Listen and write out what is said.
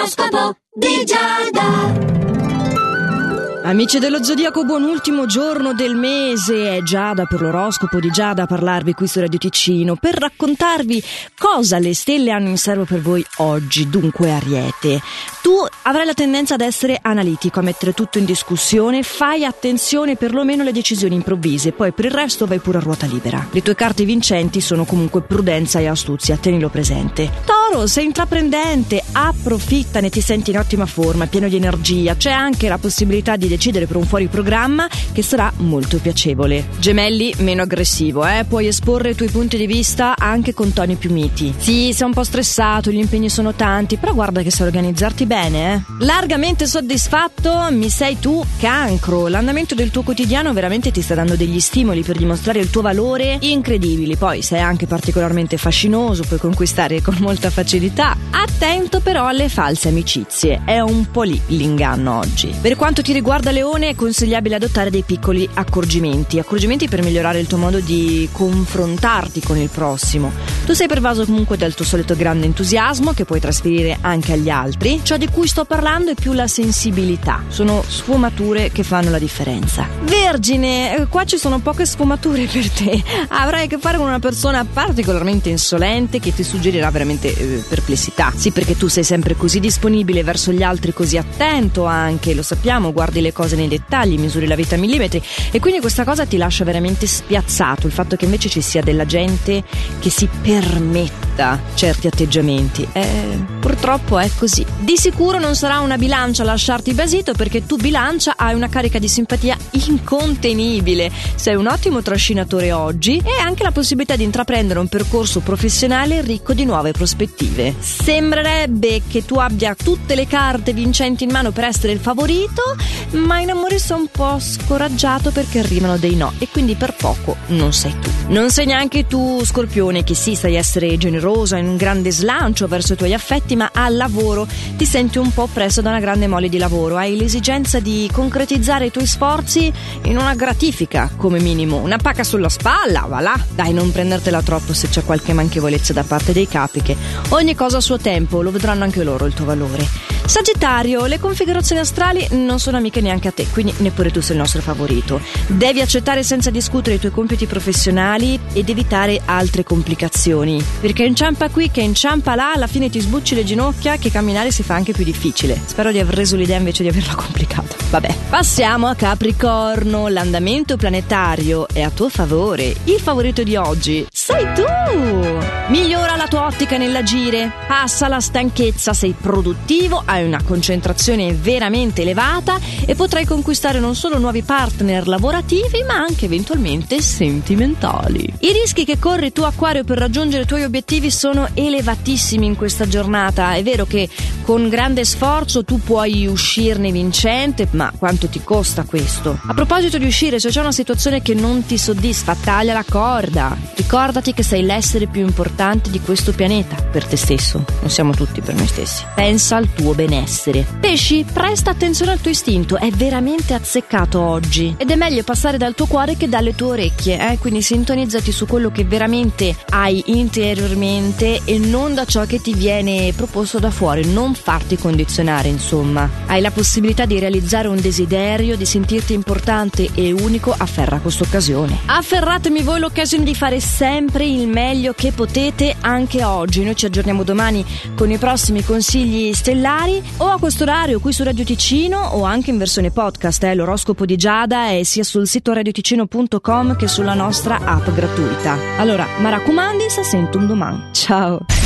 L'oroscopo di Giada. Amici dello Zodiaco, buon ultimo giorno del mese. È Giada per l'oroscopo di Giada a parlarvi qui su Radio Ticino per raccontarvi cosa le stelle hanno in serbo per voi oggi. Dunque, Ariete, tu avrai la tendenza ad essere analitico, a mettere tutto in discussione, fai attenzione perlomeno alle decisioni improvvise, poi per il resto vai pure a ruota libera. Le tue carte vincenti sono comunque prudenza e astuzia, tenilo presente. Toro, sei intraprendente, approfittane, ti senti in ottima forma, pieno di energia, c'è anche la possibilità di decidere per un fuori programma che sarà molto piacevole. Gemelli, meno aggressivo, eh? Puoi esporre i tuoi punti di vista anche con toni più miti. Sì, sei un po' stressato, gli impegni sono tanti, però guarda che sai organizzarti bene, eh? Largamente soddisfatto mi sei tu, cancro. L'andamento del tuo quotidiano veramente ti sta dando degli stimoli per dimostrare il tuo valore incredibili. Poi sei anche particolarmente fascinoso, puoi conquistare con molta facilità. Attento però alle false amicizie, è un po' lì l'inganno oggi. Per quanto ti riguarda da leone è consigliabile adottare dei piccoli accorgimenti, accorgimenti per migliorare il tuo modo di confrontarti con il prossimo. Tu sei pervaso comunque dal tuo solito grande entusiasmo che puoi trasferire anche agli altri. Ciò di cui sto parlando è più la sensibilità. Sono sfumature che fanno la differenza. Vergine, eh, qua ci sono poche sfumature per te. Avrai a che fare con una persona particolarmente insolente che ti suggerirà veramente eh, perplessità. Sì, perché tu sei sempre così disponibile verso gli altri, così attento anche, lo sappiamo, guardi le cose nei dettagli, misuri la vita a millimetri e quindi questa cosa ti lascia veramente spiazzato il fatto che invece ci sia della gente che si permetta certi atteggiamenti. Eh, purtroppo è così. Di sicuro non sarà una bilancia a lasciarti basito perché tu bilancia hai una carica di simpatia incontenibile. Sei un ottimo trascinatore oggi e anche la possibilità di intraprendere un percorso professionale ricco di nuove prospettive. Sembrerebbe che tu abbia tutte le carte vincenti in mano per essere il favorito, ma in amore sei un po' scoraggiato perché arrivano dei no e quindi per poco non sei tu. Non sei neanche tu, Scorpione, che sì, sai essere generoso, hai un grande slancio verso i tuoi affetti, ma al lavoro ti senti un po' preso da una grande mole di lavoro. Hai l'esigenza di concretizzare i tuoi sforzi in una gratifica, come minimo. Una pacca sulla spalla, va là. Dai, non prendertela troppo se c'è qualche manchevolezza da parte dei capi, che ogni cosa a suo tempo, lo vedranno anche loro il tuo valore. Sagittario, le configurazioni astrali non sono amiche neanche a te, quindi neppure tu sei il nostro favorito. Devi accettare senza discutere i tuoi compiti professionali ed evitare altre complicazioni. Perché inciampa qui che inciampa là, alla fine ti sbucci le ginocchia che camminare si fa anche più difficile. Spero di aver reso l'idea invece di averla complicata. Vabbè, passiamo a Capricorno. L'andamento planetario è a tuo favore. Il favorito di oggi sei tu! Migliora la tua ottica nell'agire, passa la stanchezza, sei produttivo, hai una concentrazione veramente elevata e potrai conquistare non solo nuovi partner lavorativi ma anche eventualmente sentimentali. I rischi che corri tu Acquario per raggiungere i tuoi obiettivi sono elevatissimi in questa giornata. È vero che con grande sforzo tu puoi uscirne vincente, ma quanto ti costa questo? A proposito di uscire, se c'è una situazione che non ti soddisfa, taglia la corda. Ricordati che sei l'essere più importante di questo pianeta per te stesso. Non siamo tutti per noi stessi. Pensa al tuo benessere. Pesci, presta attenzione al tuo istinto, è veramente azzeccato oggi. Ed è meglio passare dal tuo cuore che dalle tue orecchie, eh? quindi sintonizzati su quello che veramente hai interiormente e non da ciò che ti viene proposto da fuori. Non farti condizionare, insomma. Hai la possibilità di realizzare un desiderio, di sentirti importante e unico, afferra questa occasione. Afferratemi voi l'occasione di fare sempre il meglio che potete anche oggi. Noi ci aggiorniamo domani con i prossimi consigli stellari o a questo orario qui su Radio Ticino o anche in versione podcast. Eh, l'oroscopo di Giada è sia sul sito radioticino.com che sulla nostra app gratuita. Allora, mi raccomandi, se sento un domani. Ciao!